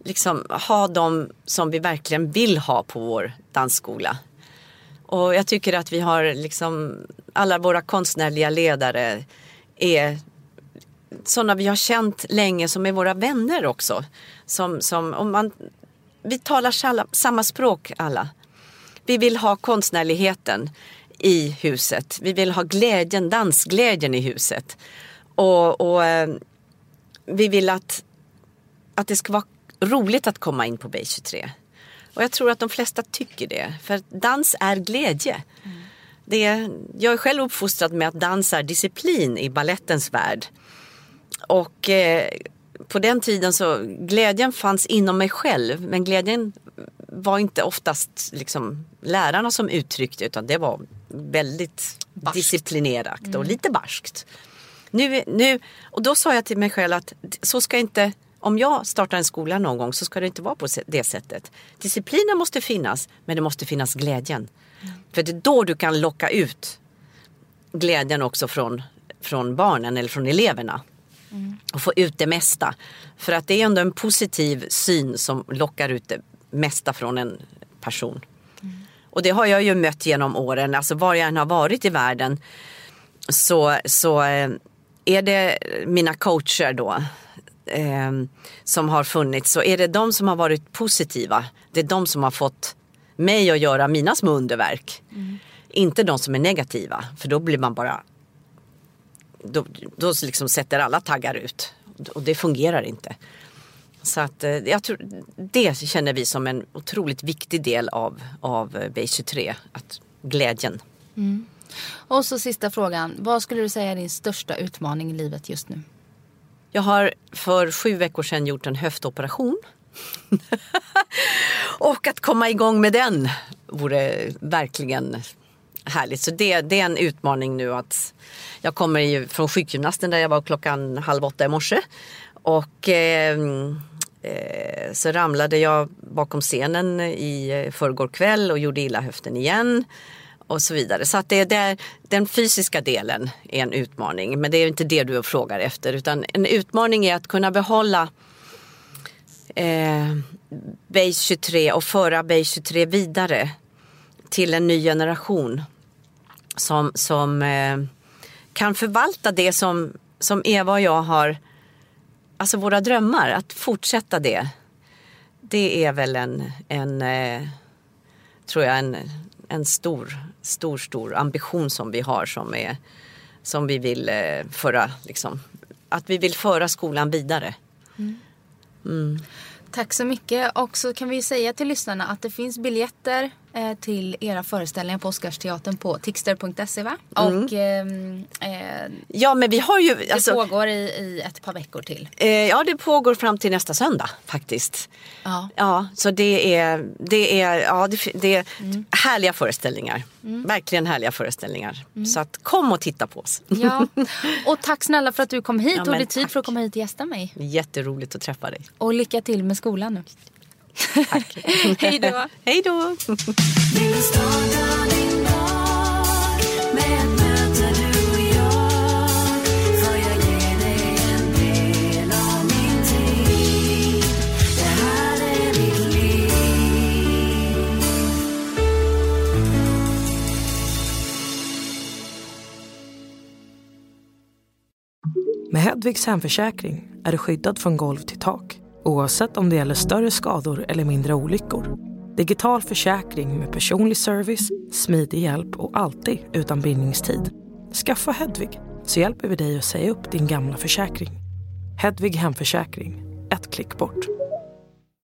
liksom ha dem som vi verkligen vill ha på vår dansskola. Och jag tycker att vi har liksom alla våra konstnärliga ledare är sådana vi har känt länge som är våra vänner också. Som, som, om man vi talar samma språk alla. Vi vill ha konstnärligheten i huset. Vi vill ha glädjen, dansglädjen i huset. Och, och eh, vi vill att, att det ska vara roligt att komma in på B23. Och jag tror att de flesta tycker det. För dans är glädje. Mm. Det, jag är själv uppfostrad med att dans är disciplin i ballettens värld. Och eh, på den tiden så glädjen fanns inom mig själv men glädjen var inte oftast liksom lärarna som uttryckte utan det var väldigt barskt. disciplinerat och mm. lite barskt. Nu, nu, och då sa jag till mig själv att så ska inte, om jag startar en skola någon gång så ska det inte vara på det sättet. Disciplinen måste finnas men det måste finnas glädjen. Mm. För det är då du kan locka ut glädjen också från, från barnen eller från eleverna. Mm. Och få ut det mesta. För att det är ändå en positiv syn som lockar ut det mesta från en person. Mm. Och det har jag ju mött genom åren, alltså var jag än har varit i världen så, så eh, är det mina coacher då eh, som har funnits så är det de som har varit positiva. Det är de som har fått mig att göra mina små underverk. Mm. Inte de som är negativa för då blir man bara då, då liksom sätter alla taggar ut. Och det fungerar inte. Så att eh, jag tror, det känner vi som en otroligt viktig del av, av B23. Att glädjen. Mm. Och så sista frågan. Vad skulle du säga är din största utmaning i livet just nu? Jag har för sju veckor sedan gjort en höftoperation. och att komma igång med den vore verkligen härligt. Så det, det är en utmaning nu att jag kommer ju från sjukgymnasten där jag var klockan halv åtta i morse. Och eh, eh, så ramlade jag bakom scenen i förrgår kväll och gjorde illa höften igen. Och så vidare. Så att det, det, den fysiska delen är en utmaning. Men det är inte det du frågar efter. Utan en utmaning är att kunna behålla eh, Base 23 och föra Base 23 vidare till en ny generation. Som, som eh, kan förvalta det som, som Eva och jag har, alltså våra drömmar, att fortsätta det. Det är väl en, en eh, tror jag, en, en stor, stor, stor ambition som vi har som, är, som vi vill eh, föra, liksom, att vi vill föra skolan vidare. Mm. Mm. Tack så mycket. Och så kan vi säga till lyssnarna att det finns biljetter eh, till era föreställningar på Oscarsteatern på tixter.se va? Mm. Och ehm, eh, Ja men vi har ju Det alltså, pågår i, i ett par veckor till. Eh, ja det pågår fram till nästa söndag faktiskt. Ja. Ja så det är, det är, ja, det, det är mm. härliga föreställningar. Mm. Verkligen härliga föreställningar. Mm. Så att kom och titta på oss. Ja. Och tack snälla för att du kom hit ja, tog dig tid för att komma hit och gästa mig. Jätteroligt att träffa dig. Och lycka till med skolan nu. Tack. Hej då. Hej då. Med Hedvigs hemförsäkring är du skyddad från golv till tak oavsett om det gäller större skador eller mindre olyckor. Digital försäkring med personlig service, smidig hjälp och alltid utan bindningstid. Skaffa Hedvig så hjälper vi dig att säga upp din gamla försäkring. Hedvig Hemförsäkring, ett klick bort.